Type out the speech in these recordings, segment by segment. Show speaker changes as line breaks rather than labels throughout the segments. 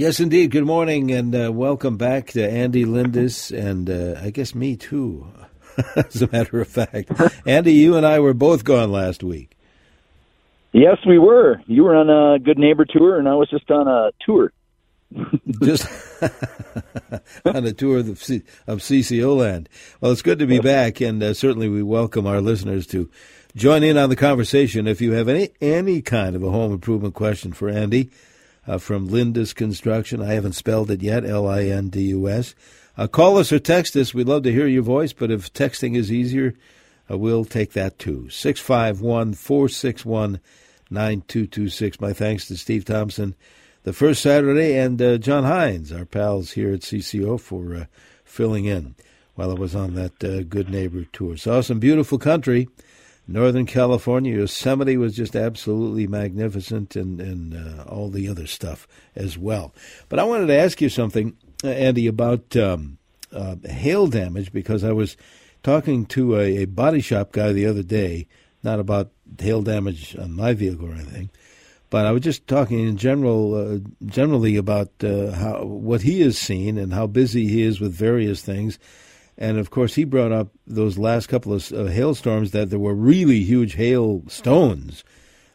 Yes, indeed. Good morning and uh, welcome back to Andy Lindus and uh, I guess me too, as a matter of fact. Andy, you and I were both gone last week.
Yes, we were. You were on a good neighbor tour, and I was just on a tour.
just on a tour of, C- of CCO land. Well, it's good to be back, and uh, certainly we welcome our listeners to join in on the conversation. If you have any any kind of a home improvement question for Andy, uh, from Lindus Construction. I haven't spelled it yet, L I N D U S. Uh, call us or text us. We'd love to hear your voice, but if texting is easier, uh, we'll take that too. 651 461 9226. My thanks to Steve Thompson the first Saturday and uh, John Hines, our pals here at CCO, for uh, filling in while I was on that uh, Good Neighbor tour. Saw some beautiful country. Northern California, Yosemite was just absolutely magnificent, and and uh, all the other stuff as well. But I wanted to ask you something, uh, Andy, about um, uh, hail damage because I was talking to a, a, body shop guy the other day, not about hail damage on my vehicle or anything, but I was just talking in general, uh, generally about uh, how what he has seen and how busy he is with various things and of course, he brought up those last couple of uh, hailstorms that there were really huge hailstones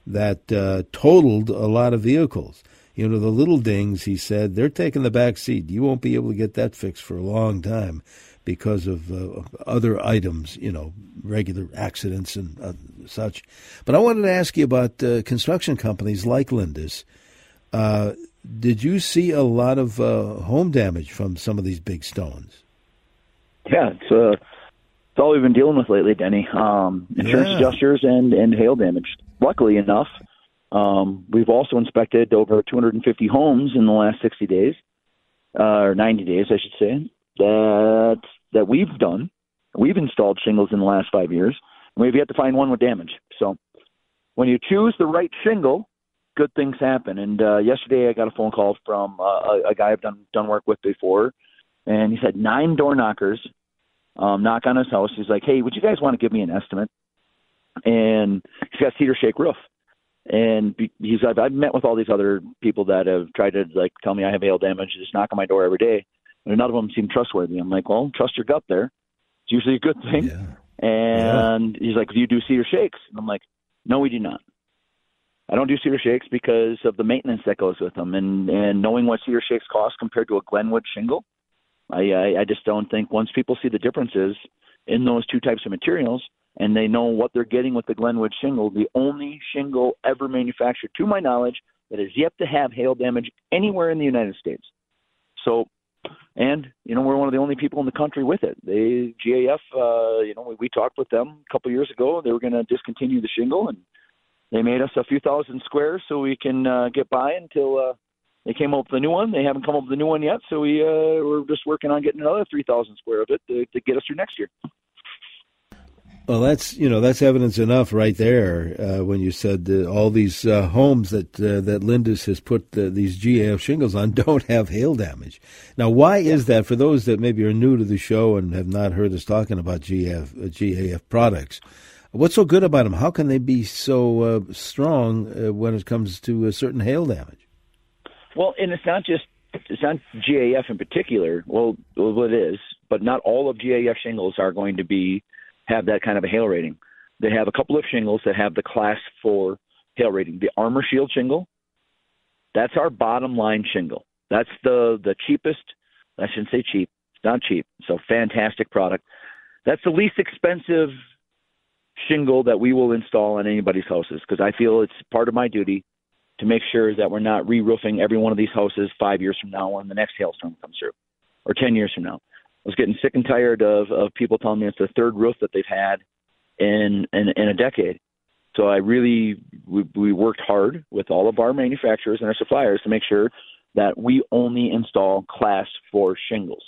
that uh, totaled a lot of vehicles. You know, the little dings, he said, they're taking the back seat. You won't be able to get that fixed for a long time because of uh, other items, you know, regular accidents and uh, such. But I wanted to ask you about uh, construction companies like Lindus. Uh, did you see a lot of uh, home damage from some of these big stones?
Yeah, it's uh, it's all we've been dealing with lately, Denny. Um, insurance yeah. adjusters and and hail damage. Luckily enough, um, we've also inspected over 250 homes in the last 60 days, uh, or 90 days, I should say. That that we've done. We've installed shingles in the last five years, and we've yet to find one with damage. So, when you choose the right shingle, good things happen. And uh, yesterday, I got a phone call from uh, a, a guy I've done done work with before and he said nine door knockers um, knock on his house. He's like, "Hey, would you guys want to give me an estimate?" And he's got cedar shake roof, and he's I've, I've met with all these other people that have tried to like tell me I have hail damage, just knock on my door every day, and none of them seem trustworthy. I'm like, well, trust your gut there. It's usually a good thing. Yeah. And yeah. he's like, do you do cedar shakes? And I'm like, no, we do not. I don't do cedar shakes because of the maintenance that goes with them, and and knowing what cedar shakes cost compared to a Glenwood shingle I, I, I just don't think once people see the differences in those two types of materials and they know what they're getting with the Glenwood shingle, the only shingle ever manufactured, to my knowledge, that is yet to have hail damage anywhere in the United States. So, and you know, we're one of the only people in the country with it. They GAF, uh, you know, we, we talked with them a couple years ago. They were going to discontinue the shingle, and they made us a few thousand squares so we can uh, get by until uh, they came up with a new one. They haven't come up with a new one yet, so we uh, we're just working on getting another three thousand square of it to, to get us through next year.
Well, that's you know that's evidence enough right there uh, when you said uh, all these uh, homes that uh, that Lindus has put these GAF shingles on don't have hail damage. Now, why is that? For those that maybe are new to the show and have not heard us talking about GAF uh, GAF products, what's so good about them? How can they be so uh, strong when it comes to a certain hail damage?
Well, and it's not just it's not GAF in particular. Well, well, it is, but not all of GAF shingles are going to be have that kind of a hail rating. They have a couple of shingles that have the class four hail rating. The Armor Shield shingle, that's our bottom line shingle. That's the the cheapest. I shouldn't say cheap. It's not cheap. So fantastic product. That's the least expensive shingle that we will install on anybody's houses because I feel it's part of my duty to make sure that we're not re-roofing every one of these houses five years from now when the next hailstorm comes through, or ten years from now. I was getting sick and tired of of people telling me it's the third roof that they've had in in, in a decade. So I really we, we worked hard with all of our manufacturers and our suppliers to make sure that we only install class four shingles.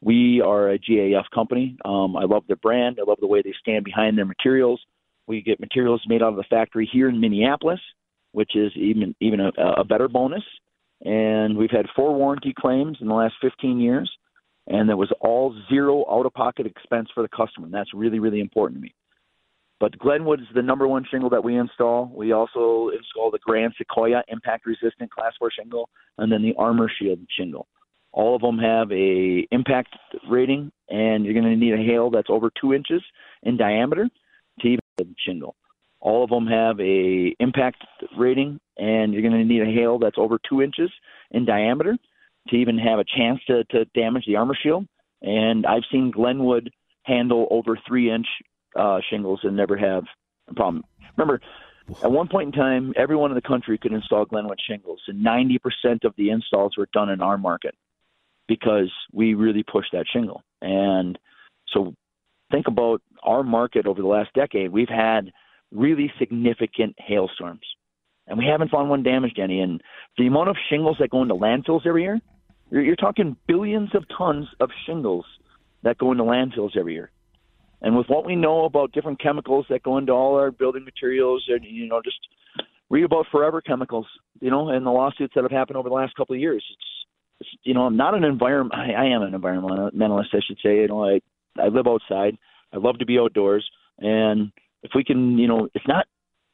We are a GAF company. Um, I love their brand. I love the way they stand behind their materials. We get materials made out of the factory here in Minneapolis which is even even a, a better bonus. And we've had four warranty claims in the last 15 years, and there was all zero out of pocket expense for the customer. And that's really really important to me. But Glenwood is the number one shingle that we install. We also install the Grand Sequoia impact resistant class 4 shingle and then the Armor Shield shingle. All of them have a impact rating, and you're going to need a hail that's over two inches in diameter to even shingle. All of them have a impact rating, and you're going to need a hail that's over two inches in diameter to even have a chance to, to damage the armor shield. And I've seen Glenwood handle over three inch uh, shingles and never have a problem. Remember, at one point in time, everyone in the country could install Glenwood shingles, and 90% of the installs were done in our market because we really pushed that shingle. And so think about our market over the last decade. We've had really significant hailstorms, and we haven't found one damaged any. And the amount of shingles that go into landfills every year, you're, you're talking billions of tons of shingles that go into landfills every year. And with what we know about different chemicals that go into all our building materials, and you know, just read about forever chemicals, you know, and the lawsuits that have happened over the last couple of years. It's you know, I'm not an environment. I, I am an environmentalist, I should say. You know, I I live outside. I love to be outdoors, and if we can, you know, it's not.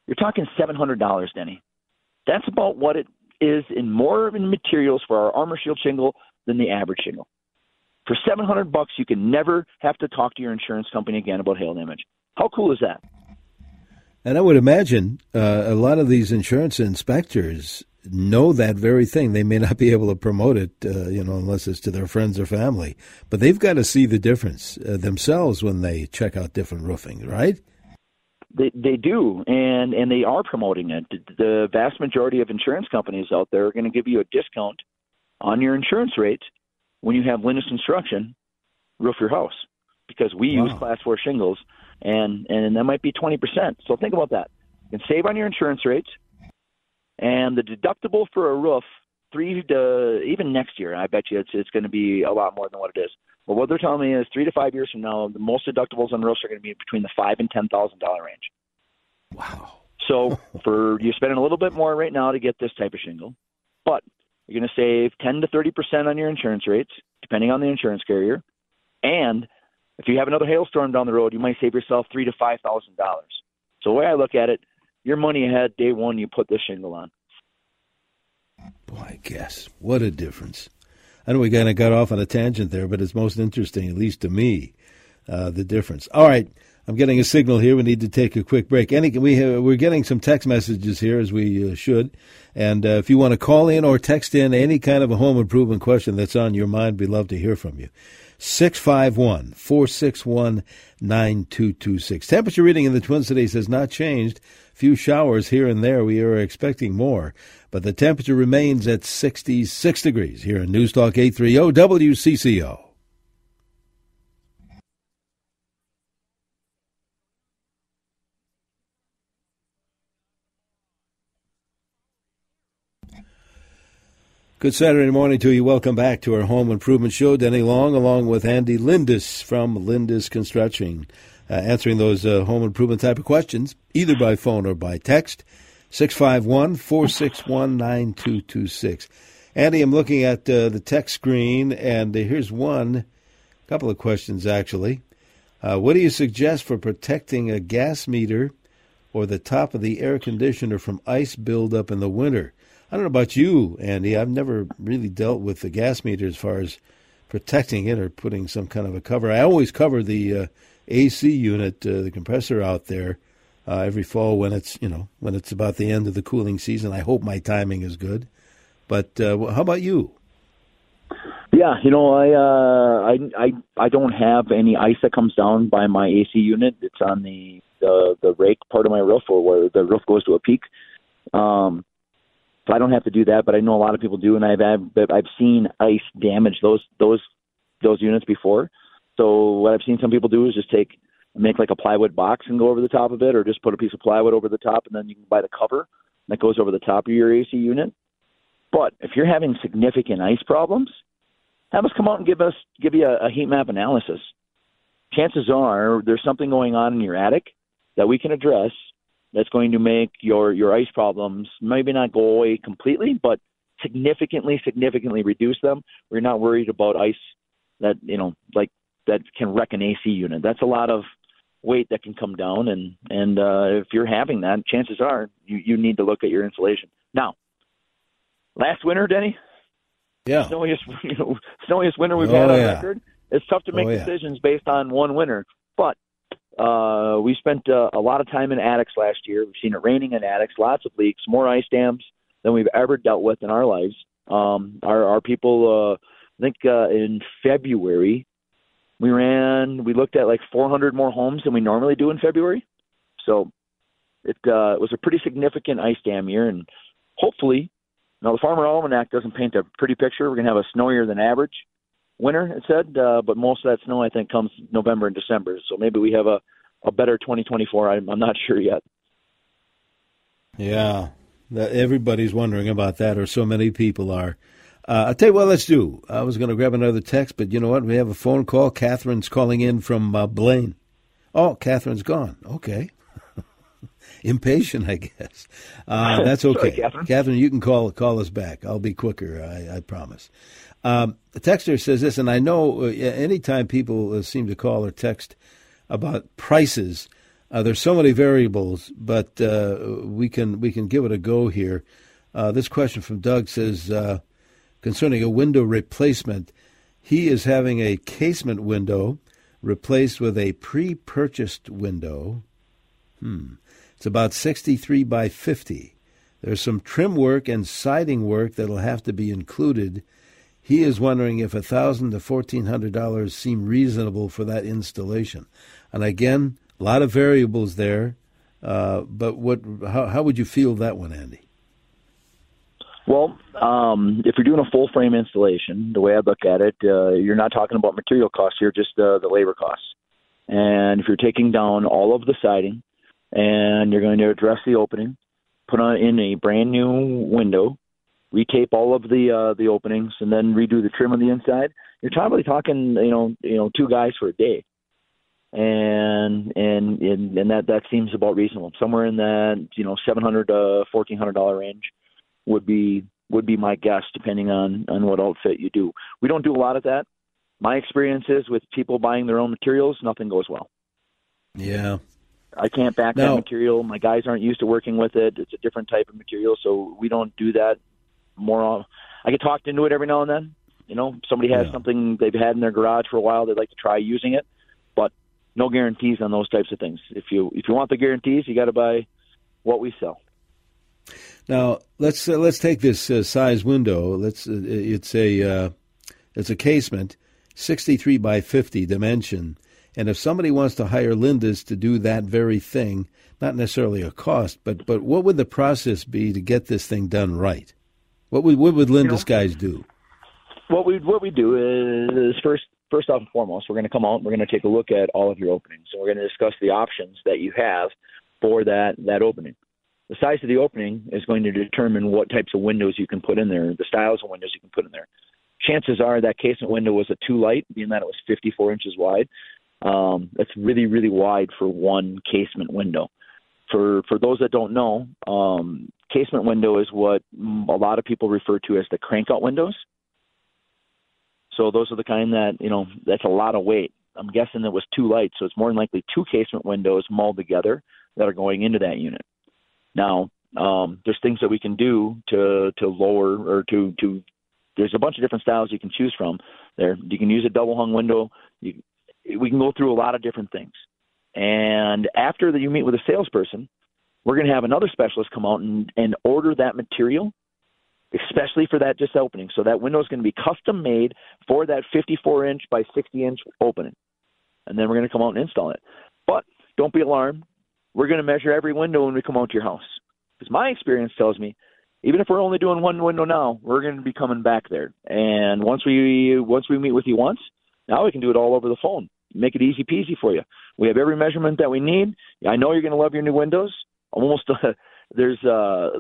You're talking seven hundred dollars, Denny. That's about what it is in more in materials for our armor shield shingle than the average shingle. For seven hundred bucks, you can never have to talk to your insurance company again about hail damage. How cool is that?
And I would imagine uh, a lot of these insurance inspectors know that very thing. They may not be able to promote it, uh, you know, unless it's to their friends or family. But they've got to see the difference uh, themselves when they check out different roofing, right?
They they do, and and they are promoting it. The vast majority of insurance companies out there are going to give you a discount on your insurance rate when you have Lindus Construction roof your house because we wow. use Class Four shingles, and and that might be twenty percent. So think about that. You can save on your insurance rates and the deductible for a roof, three to even next year, I bet you it's it's going to be a lot more than what it is. But what they're telling me is three to five years from now, the most deductibles on roofs are going to be between the five and ten thousand dollar range.
Wow.
So for you're spending a little bit more right now to get this type of shingle, but you're going to save ten to thirty percent on your insurance rates, depending on the insurance carrier, and if you have another hailstorm down the road, you might save yourself three to five thousand dollars. So the way I look at it, your money ahead day one you put this shingle on.
Boy, I guess what a difference. I know we kind of got off on a tangent there, but it's most interesting, at least to me, uh, the difference. All right, I'm getting a signal here. We need to take a quick break. Any, we have, we're getting some text messages here, as we uh, should. And uh, if you want to call in or text in any kind of a home improvement question that's on your mind, we'd love to hear from you. 651 461 9226. Temperature reading in the Twin Cities has not changed few showers here and there. We are expecting more, but the temperature remains at 66 degrees here in News Talk 830 WCCO. Good Saturday morning to you. Welcome back to our home improvement show. Denny Long, along with Andy Lindus from Lindus Construction answering those uh, home improvement type of questions, either by phone or by text. 651 461 9226. Andy, I'm looking at uh, the text screen, and here's one, couple of questions actually. Uh, what do you suggest for protecting a gas meter or the top of the air conditioner from ice buildup in the winter? I don't know about you, Andy. I've never really dealt with the gas meter as far as protecting it or putting some kind of a cover. I always cover the uh, AC unit, uh, the compressor out there, uh, every fall when it's you know when it's about the end of the cooling season. I hope my timing is good. But uh, how about you?
Yeah, you know, I uh, I I I don't have any ice that comes down by my AC unit. It's on the the the rake part of my roof, or where the roof goes to a peak. Um, so I don't have to do that, but I know a lot of people do, and I've I've, I've seen ice damage those those those units before. So what I've seen some people do is just take make like a plywood box and go over the top of it, or just put a piece of plywood over the top, and then you can buy the cover that goes over the top of your AC unit. But if you're having significant ice problems, have us come out and give us give you a, a heat map analysis. Chances are there's something going on in your attic that we can address that's going to make your your ice problems maybe not go away completely, but significantly significantly reduce them. We're not worried about ice that you know like that can wreck an AC unit. That's a lot of weight that can come down, and and uh, if you're having that, chances are you you need to look at your insulation. Now, last winter, Denny,
yeah,
snowiest you know snowiest winter we've
Oh,
had on
yeah.
record. It's tough to make
Oh, yeah.
decisions based on one winter, but uh, we spent uh, a lot of time in attics last year. We've seen it raining in attics, lots of leaks, more ice dams than we've ever dealt with in our lives. Um, our our people, uh, I think uh, in February, we ran, we looked at like 400 more homes than we normally do in February. So it uh, was a pretty significant ice dam year, and hopefully, now the Farmer Almanac doesn't paint a pretty picture. We're to have a snowier than average winter, it said, uh, but most of that snow I think comes November and December. So maybe we have a a better 2024. I'm, I'm not sure yet.
Yeah, everybody's wondering about that, or so many people are. Uh, I'll tell you what, let's do. I was going to grab another text, but you know what? We have a phone call. Catherine's calling in from uh, Blaine. Oh, Catherine's gone. Okay. Impatient, I guess. Uh, that's
Sorry,
okay.
Catherine.
you can call call us back. I'll be quicker. I, I promise. Um, the texter says this, and I know uh, anytime people uh, seem to call or text about prices, uh, there's so many variables, but uh, we can we can give it a go here. Uh, this question from Doug says uh, concerning a window replacement, he is having a casement window replaced with a pre-purchased window. Hmm, it's about 63 by 50. There's some trim work and siding work that'll have to be included. He is wondering if a thousand to fourteen hundred dollars seem reasonable for that installation. And again, a lot of variables there. Uh, but what? How, how would you feel that one, Andy?
Well, um, if you're doing a full frame installation, the way I look at it, uh, you're not talking about material costs here, just uh, the labor costs. And if you're taking down all of the siding and you're going to address the opening, put on in a brand new window, retape all of the uh, the openings, and then redo the trim on the inside, you're probably talking, you know, you know, two guys for a day. And and and, and that that seems about reasonable. Somewhere in that, you know, seven hundred to fourteen hundred dollar range would be would be my guess, depending on on what outfit you do. We don't do a lot of that. My experience is with people buying their own materials, nothing goes well.
Yeah.
I can't back
No.
that material. My guys aren't used to working with it. It's a different type of material, so we don't do that. More, on, I get talked into it every now and then. You know, somebody has
Yeah.
something they've had in their garage for a while. They'd like to try using it, but no guarantees on those types of things. If you if you want the guarantees, you got to buy what we sell.
Now let's uh, let's take this uh, size window. Let's uh, it's a uh, it's a casement, sixty three by fifty dimension. And if somebody wants to hire Lindus to do that very thing, not necessarily a cost, but but what would the process be to get this thing done right? What would what would Lindus guys do?
what we what we do is first first off and foremost, we're going to come out. and We're going to take a look at all of your openings, and we're going to discuss the options that you have for that that opening. The size of the opening is going to determine what types of windows you can put in there, the styles of windows you can put in there. Chances are that casement window was a too light, being that it was 54 inches wide. Um, that's really really wide for one casement window. For for those that don't know, um, casement window is what a lot of people refer to as the crank out windows. So those are the kind that you know that's a lot of weight. I'm guessing it was too light, so it's more than likely two casement windows molded together that are going into that unit. Now, um, there's things that we can do to to lower or to to. There's a bunch of different styles you can choose from. There, you can use a double hung window. You, we can go through a lot of different things. And after that, you meet with a salesperson, we're going to have another specialist come out and, and order that material especially for that just opening. So that window is going to be custom made for that 54 inch by 60 inch opening. And then we're going to come out and install it. But don't be alarmed. We're going to measure every window when we come out to your house. Because my experience tells me, even if we're only doing one window now, we're going to be coming back there. And once we once we meet with you once, now we can do it all over the phone. Make it easy peasy for you. We have every measurement that we need. I know you're going to love your new windows. Almost uh, there's uh,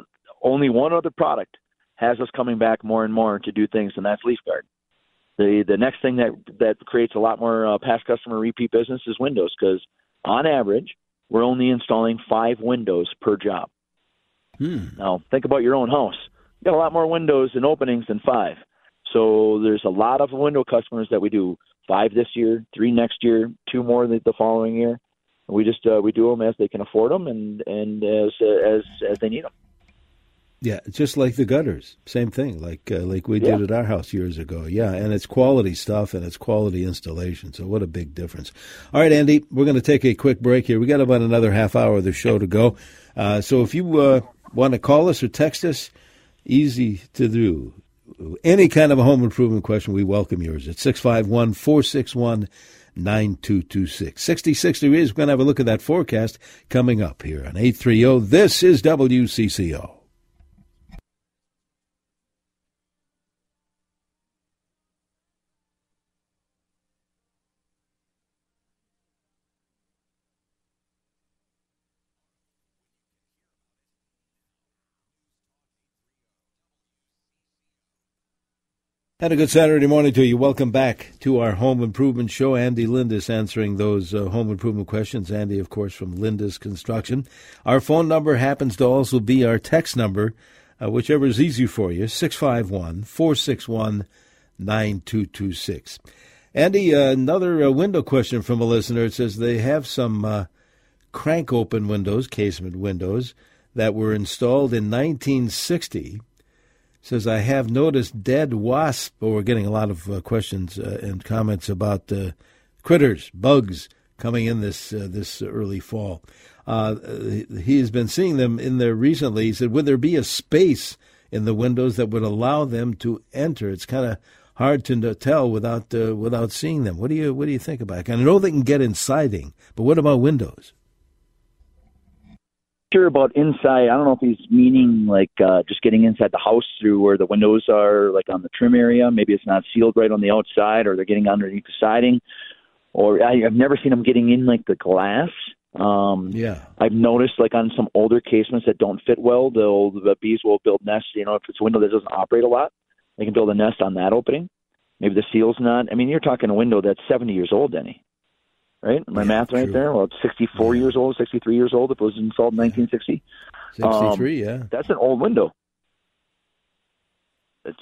only one other product has us coming back more and more to do things, and that's LeafGuard. The the next thing that that creates a lot more uh, past customer repeat business is windows because on average we're only installing five windows per job.
Hmm.
Now think about your own house. You got a lot more windows and openings than five. So there's a lot of window customers that we do five this year, three next year, two more the, the following year. We just uh, we do them as they can afford them and and as uh, as as they need them.
Yeah, just like the gutters, same thing. Like uh, like we did at our house years ago. Yeah, and it's quality stuff and it's quality installation. So what a big difference. All right, Andy, we're going to take a quick break here. We got about another half hour of the show to go. Uh, so if you uh, want to call us or text us, easy to do. Any kind of a home improvement question, we welcome yours at 651 461 9226. 66 degrees. We're going to have a look at that forecast coming up here on 830. This is WCCO. And a good Saturday morning to you. Welcome back to our home improvement show. Andy Lindus answering those uh, home improvement questions. Andy, of course, from Lindus Construction. Our phone number happens to also be our text number, uh, whichever is easier for you 651 461 9226. Andy, uh, another uh, window question from a listener. It says they have some uh, crank open windows, casement windows, that were installed in 1960 says I have noticed dead wasp. Well, we're getting a lot of uh, questions uh, and comments about uh, critters, bugs coming in this uh, this early fall. Uh, he has been seeing them in there recently. He said, "Would there be a space in the windows that would allow them to enter?" It's kind of hard to tell without uh, without seeing them. What do you what do you think about it? I know they can get in siding, but what about windows?
Sure about inside. I don't know if he's meaning like uh, just getting inside the house through where the windows are, like on the trim area. Maybe it's not sealed right on the outside, or they're getting underneath the siding. Or I, I've never seen them getting in like the glass. Um,
Yeah,
I've noticed like on some older casements that don't fit well, they'll the bees will build nests. You know, if it's a window that doesn't operate a lot, they can build a nest on that opening. Maybe the seal's not. I mean, you're talking a window that's 70 years old, Denny. Right? My
Yeah,
math right
true.
there. Well, it's 64 years old, 63 years old if it was installed in 1960.
sixty three. yeah,
That's an old window. It's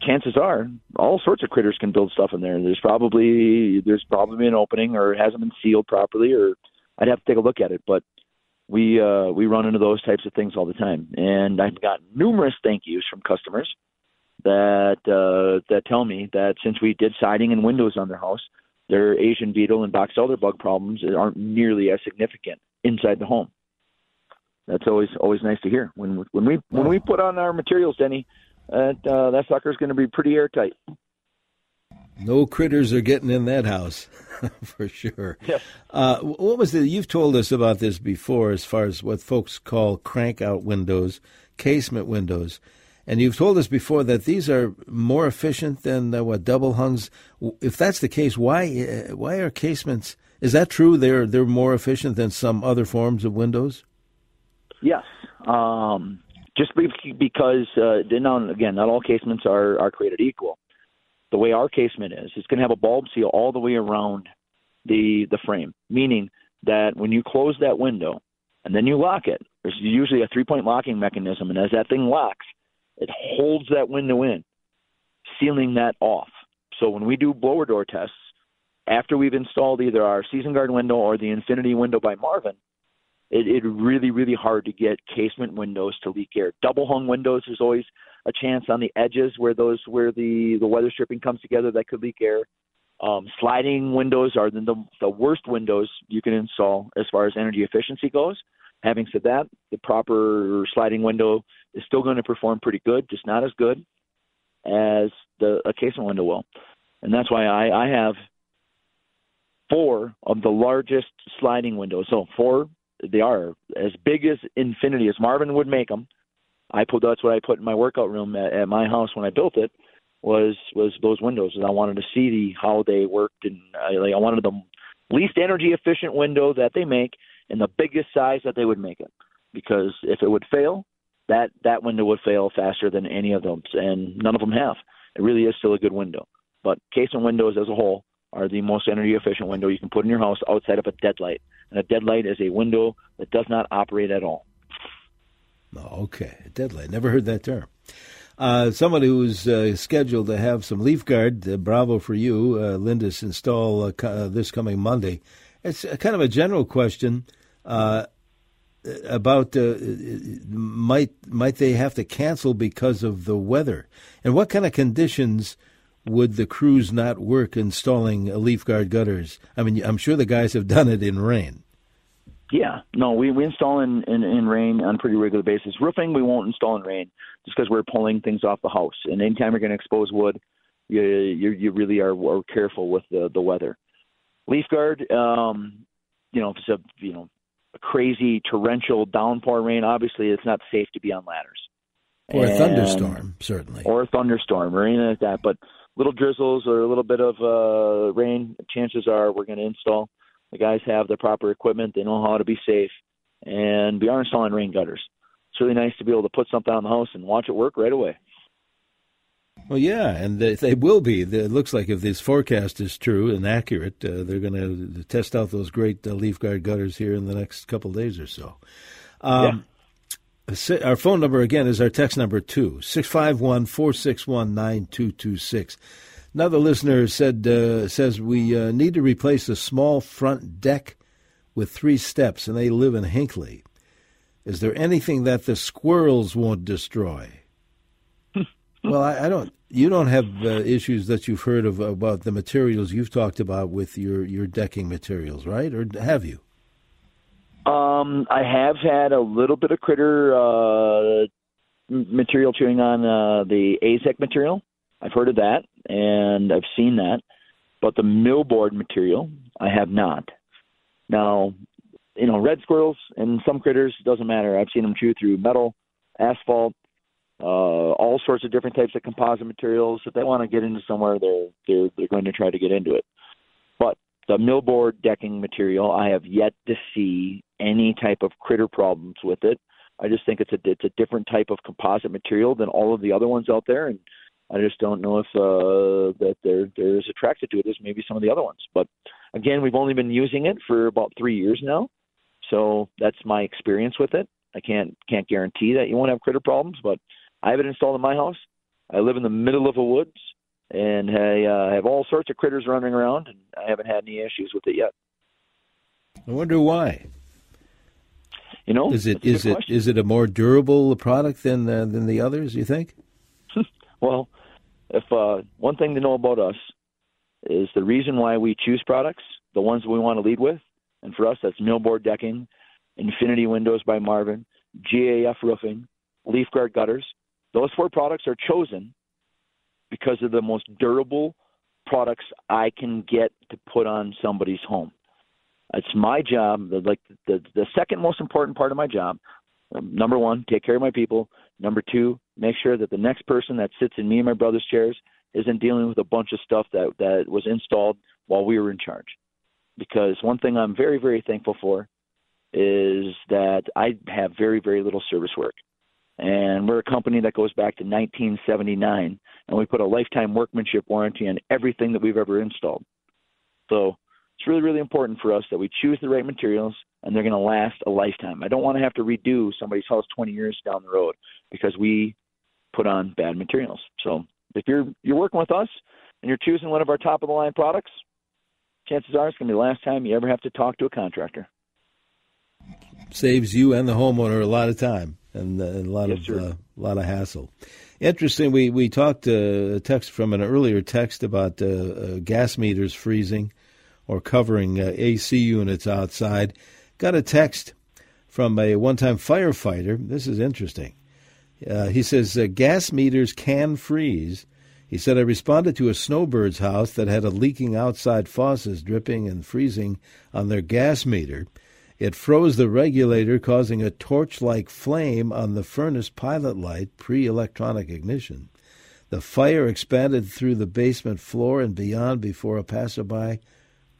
chances are all sorts of critters can build stuff in there. There's probably there's probably an opening or it hasn't been sealed properly or I'd have to take a look at it, but we uh we run into those types of things all the time. And I've got numerous thank yous from customers that uh that tell me that since we did siding and windows on their house, their Asian beetle and box elder bug problems aren't nearly as significant inside the home that's always always nice to hear. When when we when we put on our materials, Denny, that uh, that sucker's going to be pretty airtight.
No critters are getting in that house, for sure.
Yes.
Uh, what was it? You've told us about this before, as far as what folks call crank out windows, casement windows, and you've told us before that these are more efficient than uh, what double hungs. If that's the case, why uh, why are casements? Is that true? They're they're more efficient than some other forms of windows.
Yes. Um, just be- because uh, now again, not all casements are are created equal. The way our casement is, it's going to have a bulb seal all the way around the the frame, meaning that when you close that window and then you lock it, there's usually a three point locking mechanism, and as that thing locks, it holds that window in, sealing that off. So when we do blower door tests, after we've installed either our Season Guard window or the Infinity window by Marvin, it, it really, really hard to get casement windows to leak air. Double hung windows, there's always a chance on the edges where those where the the weather stripping comes together that could leak air. Um, sliding windows are the, the the worst windows you can install as far as energy efficiency goes. Having said that, the proper sliding window is still going to perform pretty good, just not as good as the a casement window will. And that's why I, I have four of the largest sliding windows. So four, they are as big as infinity as Marvin would make them. I put that's what I put in my workout room at, at my house when I built it was was those windows, and I wanted to see the how they worked, and I, like I wanted the least energy efficient window that they make and the biggest size that they would make it. Because if it would fail, that that window would fail faster than any of them, and none of them have. It really is still a good window. But casement windows as a whole are the most energy efficient window you can put in your house outside of a deadlight. And a deadlight is a window that does not operate at all.
Oh, okay, deadlight. Never heard that term. Uh, someone who's uh, scheduled to have some leaf guard, uh, bravo for you, uh, Lindus, install uh, co- uh, this coming Monday. It's kind of a general question uh, about uh, might might they have to cancel because of the weather, and what kind of conditions would the crews not work installing leaf guard gutters? I mean, I'm sure the guys have done it in rain.
Yeah, no, we, we install in, in, in rain on a pretty regular basis. Roofing, we won't install in rain just because we're pulling things off the house. And anytime you're going to expose wood, you, you, you really are, are careful with the, the weather. Leaf guard, um, you know, if it's a, you know, crazy torrential downpour rain, obviously it's not safe to be on ladders.
Or and, a thunderstorm, certainly.
Or a thunderstorm or anything like that. But little drizzles or a little bit of uh, rain, chances are we're going to install – the guys have the proper equipment. They know how to be safe, and we are installing rain gutters. It's really nice to be able to put something on the house and watch it work right away.
Well, yeah, and they, they will be. It looks like if this forecast is true and accurate, uh, they're going to test out those great uh, leaf guard gutters here in the next couple days or so. Um, yeah. Our phone number again is our text number two six five one four six one nine two two six. Another listener said uh, says we uh, need to replace the small front deck with three steps, and they live in Hinckley. Is there anything that the squirrels won't destroy? Well, I, I, don't. You don't have uh, issues that you've heard of about the materials you've talked about with your your decking materials, right? Or have you?
Um, I have had a little bit of critter uh, material chewing on uh, the Azek material. I've heard of that and I've seen that, but the millboard material I have not. Now, you know, red squirrels and some critters it doesn't matter. I've seen them chew through metal, asphalt, uh, all sorts of different types of composite materials. If they want to get into somewhere, they're they're they're going to try to get into it. But the millboard decking material, I have yet to see any type of critter problems with it. I just think it's a it's a different type of composite material than all of the other ones out there, and I just don't know if uh, that they're they're as attracted to it as maybe some of the other ones. But again, we've only been using it for about three years now, so that's my experience with it. I can't can't guarantee that you won't have critter problems, but I have it installed in my house. I live in the middle of the woods, and I uh, have all sorts of critters running around, and I haven't had any issues with it yet.
I wonder why.
You know,
is it is it is it a more durable product than uh, than the others? You think?
well, if uh, one thing to know about us is the reason why we choose products, the ones we want to lead with, and for us that's millboard decking, Infinity Windows by Marvin, GAF roofing, leaf guard gutters. Those four products are chosen because of the most durable products I can get to put on somebody's home. It's my job, like the the second most important part of my job. Um, number one, take care of my people. Number two, make sure that the next person that sits in me and my brother's chairs isn't dealing with a bunch of stuff that that was installed while we were in charge. Because one thing I'm very very thankful for is that I have very very little service work. And we're a company that goes back to 1979 and we put a lifetime workmanship warranty on everything that we've ever installed. So it's really, really important for us that we choose the right materials and they're going to last a lifetime. I don't want to have to redo somebody's house 20 years down the road because we put on bad materials. So if you're you're working with us and you're choosing one of our top of the line products, chances are it's going to be the last time you ever have to talk to a contractor.
Saves you and the homeowner a lot of time and, uh, a lot
yes,
of uh, a lot of hassle. Interesting. We we talked uh, a text from an earlier text about uh, uh, gas meters freezing or covering uh, AC units outside. Got a text from a one-time firefighter. This is interesting. Uh, he says uh, gas meters can freeze. He said, I responded to a snowbird's house that had a leaking outside faucets dripping and freezing on their gas meter. It froze the regulator, causing a torch like flame on the furnace pilot light pre electronic ignition. The fire expanded through the basement floor and beyond before a passerby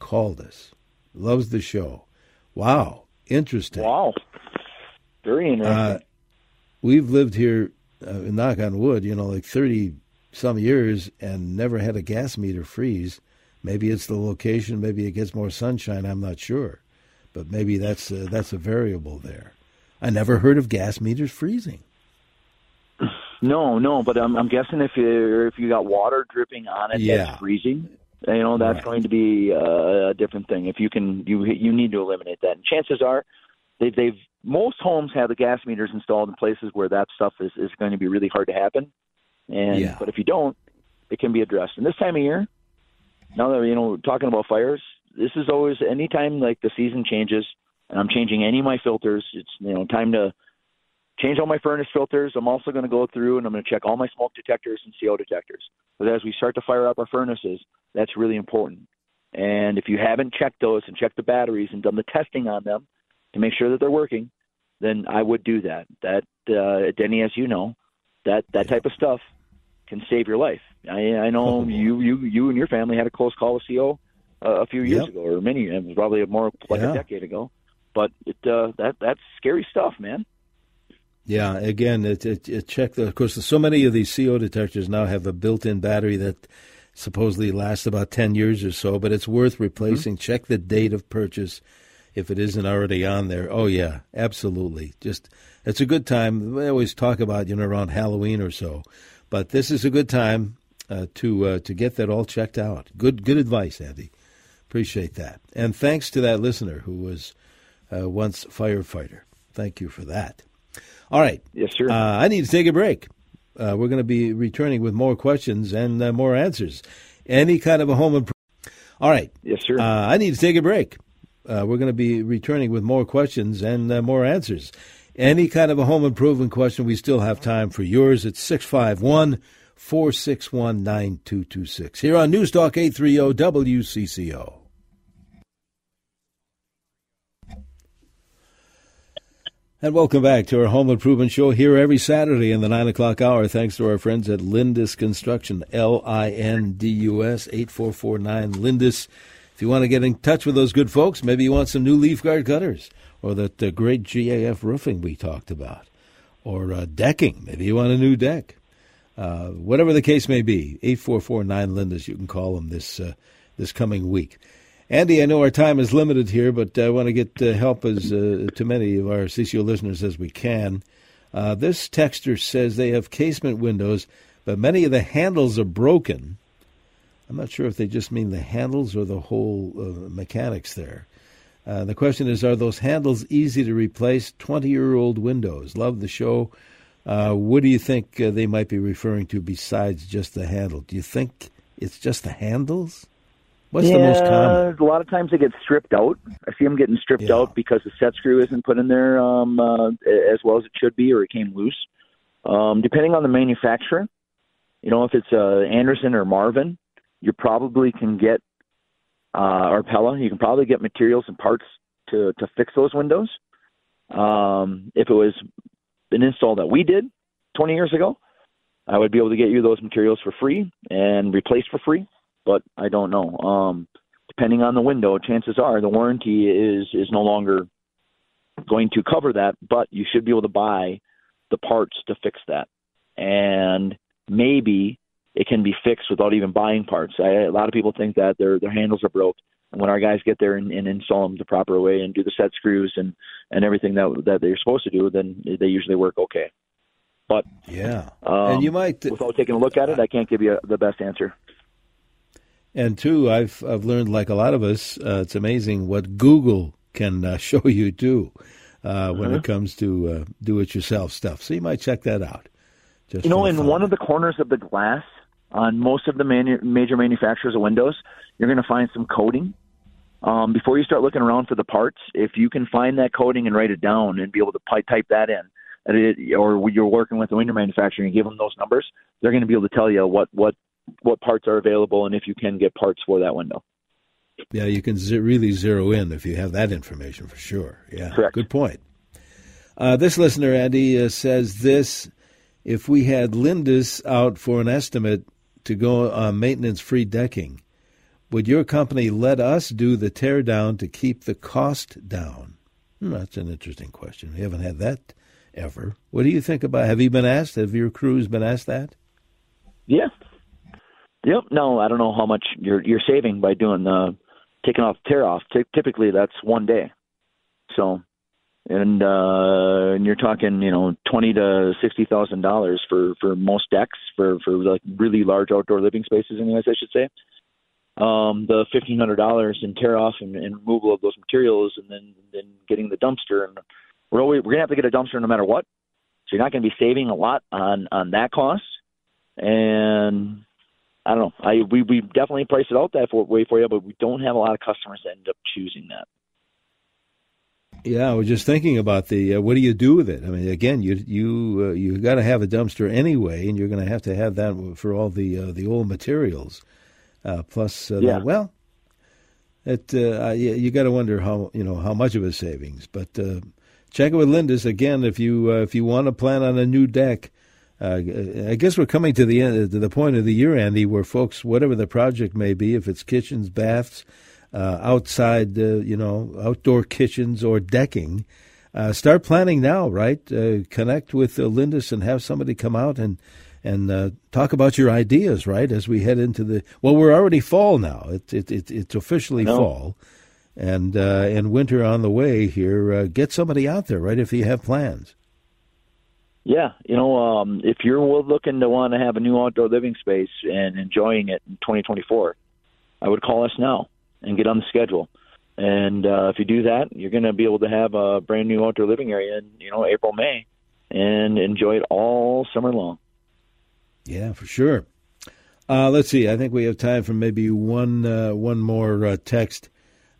called us. Loves the show. Wow. Interesting.
Wow. Very interesting. Uh,
we've lived here, uh, knock on wood, you know, like 30 some years and never had a gas meter freeze. Maybe it's the location, maybe it gets more sunshine, I'm not sure. But maybe that's uh, that's a variable there. I never heard of gas meters freezing.
No, no, but I'm, I'm guessing if you if you got water dripping on it, yeah. that's freezing. You know, that's
Right.
going to be uh, a different thing. If you can, you you need to eliminate that. And chances are, they, they've most homes have the gas meters installed in places where that stuff is is going to be really hard to happen. And
Yeah.
but if you don't, it can be addressed. And this time of year, now that you know talking about fires, this is always anytime like the season changes and I'm changing any of my filters. It's you know time to change all my furnace filters. I'm also going to go through and I'm going to check all my smoke detectors and CO detectors. But as we start to fire up our furnaces, that's really important. And if you haven't checked those and checked the batteries and done the testing on them to make sure that they're working, then I would do that. That uh, Denny, as you know, that that type of stuff can save your life. I, I know you you you and your family had a close call with CO uh, a few years
Yep.
ago, or many. It was probably more like
Yeah.
a decade ago. But it uh, that that's scary stuff, man.
Yeah, again, it, it, it check the. Of course, so many of these CO detectors now have a built-in battery that supposedly lasts about ten years or so, but it's worth replacing. Check the date of purchase if it isn't already on there. Oh yeah, absolutely. Just it's a good time. We always talk about you know around Halloween or so, but this is a good time uh, to uh, to get that all checked out. Good good advice, Andy. Appreciate that, and thanks to that listener who was uh, once firefighter. Thank you for that. All right.
Yes, sir.
Uh, I need to take a break. Uh, we're going to be returning with more questions and uh, more answers. Any kind of a home improvement. All right.
yes, sir.
Uh, I need to take a break. Uh, we're going to be returning with more questions and uh, more answers. Any kind of a home improvement question, we still have time for yours. It's 651 461 9226 here on News Talk 830 WCCO. And welcome back to our home improvement show here every Saturday in the 9 o'clock hour. Thanks to our friends at Lindus Construction, L I N D U S, 8449 Lindus. If you want to get in touch with those good folks, maybe you want some new leaf guard gutters or that uh, great GAF roofing we talked about or uh, decking. Maybe you want a new deck. Uh, whatever the case may be, 8449 Lindus, you can call them this, uh, this coming week. Andy, I know our time is limited here, but I want to get help as uh, to many of our CCO listeners as we can. Uh, this texter says they have casement windows, but many of the handles are broken. I'm not sure if they just mean the handles or the whole uh, mechanics there. Uh, the question is Are those handles easy to replace? 20 year old windows. Love the show. Uh, what do you think uh, they might be referring to besides just the handle? Do you think it's just the handles? What's
yeah,
the most common?
A lot of times they get stripped out. I see them getting stripped
Yeah.
out because the set screw isn't put in there um, uh, as well as it should be, or it came loose. Um, depending on the manufacturer, you know, if it's uh, Andersen or Marvin, you probably can get uh, or Pella, you can probably get materials and parts to to fix those windows. Um, if it was an install that we did 20 years ago, I would be able to get you those materials for free and replaced for free but I don't know. Um, depending on the window, chances are the warranty is is no longer going to cover that, but you should be able to buy the parts to fix that, and maybe it can be fixed without even buying parts. I, a lot of people think that their their handles are broke, and when our guys get there and, and install them the proper way and do the set screws and and everything that that they're supposed to do, then they usually work okay. But
Yeah.
um,
and you might
without taking a look at it, I can't give you the best answer.
And two, I've I've learned like a lot of us, uh, it's amazing what Google can uh, show you too uh, when
Uh-huh.
it comes to uh, do-it-yourself stuff. So you might check that out. Just
You know, in
fun.
one of the corners of the glass on most of the manu- major manufacturers of windows, you're going to find some coating. Um, before you start looking around for the parts, if you can find that coating and write it down and be able to type that in, it, or you're working with the window manufacturer and give them those numbers, they're going to be able to tell you what what what parts are available and if you can get parts for that window.
yeah, you can ze- really zero in if you have that information for sure. Yeah,
Correct.
good point. Uh, this listener, Andy, uh, says this: If we had Lindus out for an estimate to go on maintenance-free decking, would your company let us do the tear down to keep the cost down? Hmm, that's an interesting question. We haven't had that ever. What do you think about? Have you been asked? Have your crews been asked that?
Yeah. Yep. No, I don't know how much you're you're saving by doing the taking off tear off. Ty- typically, that's one day. So, and uh, and you're talking, you know, twenty to sixty thousand dollars for for most decks for for like really large outdoor living spaces. Anyways, I should say. um, the fifteen hundred dollars in tear off and, and removal of those materials, and then then getting the dumpster. And we're always, we're gonna have to get a dumpster no matter what. So you're not to be saving a lot on on that cost. And I don't know. I we we definitely price it out that way for you, but we don't have a lot of customers that end up choosing that.
Yeah, I was just thinking about the uh, what do you do with it? I mean, again, you you uh, you got to have a dumpster anyway, and you're going to have to have that for all the uh, the old materials. Uh, plus, uh, yeah. well, it uh, you, you got to wonder how you know how much of a savings. But check it with Lindus again if you if you want to plan on a new deck. I guess we're coming to the end to the point of the year, Andy, where folks, whatever the project may be, if it's kitchens, baths uh, outside, uh, you know, outdoor kitchens or decking. Uh, start planning now, right? Uh, connect with uh, Lindus and have somebody come out and and uh, talk about your ideas, right? As we head into the well, we're already fall now. It, it, it it's officially no. fall, and and winter on the way here. get somebody out there, right? If you have plans.
Yeah, you know, um, if you're looking to want to have a new outdoor living space and enjoying it in 2024, I would call us now and get on the schedule. And uh, if you do that, you're going to be able to have a brand new outdoor living area in you know April, May, and enjoy it all summer long.
Yeah, for sure. Uh, let's see. I think we have time for maybe one uh, one more uh, text.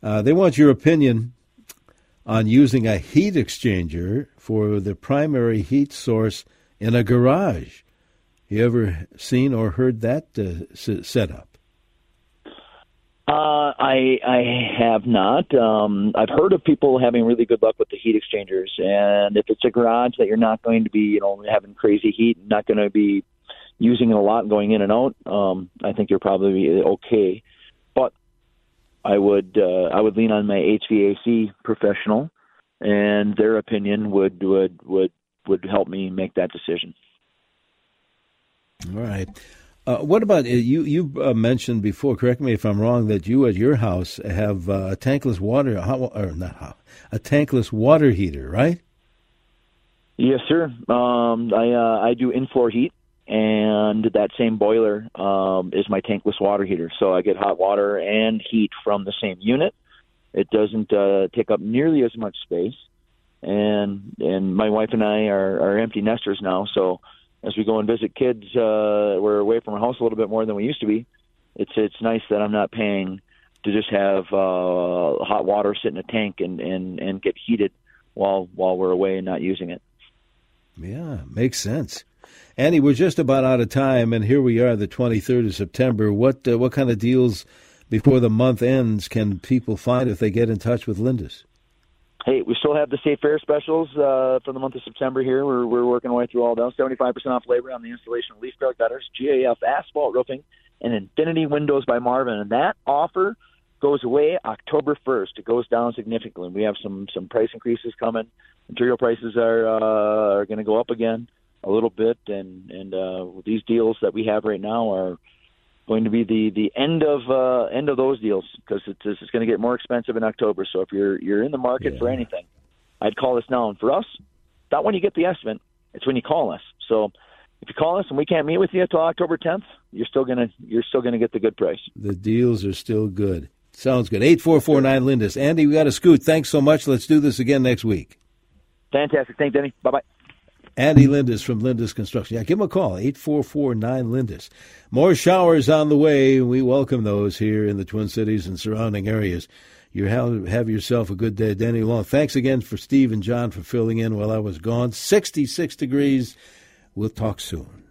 Uh, they want your opinion on using a heat exchanger for the primary heat source in a garage. You ever seen or heard that uh, setup?
Uh, I I have not. Um, I've heard of people having really good luck with the heat exchangers, and if it's a garage that you're not going to be, you know, having crazy heat, not going to be using it a lot going in and out, um, I think you're probably okay. I would uh, I would lean on my HVAC professional, and their opinion would would would would help me make that decision.
All right. Uh, what about uh, you? You uh, mentioned before. Correct me if I'm wrong. That you at your house have uh, a tankless water, or not hot, a tankless water heater, right?
Yes, sir. Um, I uh, I do in floor heat, and that same boiler um, is my tankless water heater. So I get hot water and heat from the same unit. It doesn't uh, take up nearly as much space, and and my wife and I are, are empty nesters now, so as we go and visit kids, uh, we're away from our house a little bit more than we used to be. It's it's nice that I'm not paying to just have uh, hot water sit in a tank and, and, and get heated while while we're away and not using it.
Yeah, makes sense. Andy, we're just about out of time, and here we are, the 23rd of September. What uh, what kind of deals before the month ends can people find if they get in touch with Lindus?
Hey, we still have the state fair specials uh, for the month of September here. We're, we're working our way through all those. 75% off labor on the installation of leaf guard gutters, GAF asphalt roofing, and Infinity Windows by Marvin. And that offer goes away October 1st. It goes down significantly. We have some some price increases coming. Material prices are uh, are going to go up again a little bit, and and uh, these deals that we have right now are going to be the the end of uh, end of those deals because it's, it's going to get more expensive in October. So if you're you're in the market yeah. for anything, I'd call us now. And for us, not when you get the estimate; it's when you call us. So if you call us and we can't meet with you until October 10th, you're still gonna you're still gonna get the good price.
The deals are still good. Sounds good. Eight four four nine Lindus. Andy, we got to scoot. Thanks so much. Let's do this again next week.
Fantastic. Thanks, Denny. Bye bye.
Andy Lindus from Lindus Construction. Yeah, give him a call, 844 Lindus. More showers on the way. We welcome those here in the Twin Cities and surrounding areas. You have, have yourself a good day, Denny Long. Thanks again for Steve and John for filling in while I was gone. 66 degrees. We'll talk soon.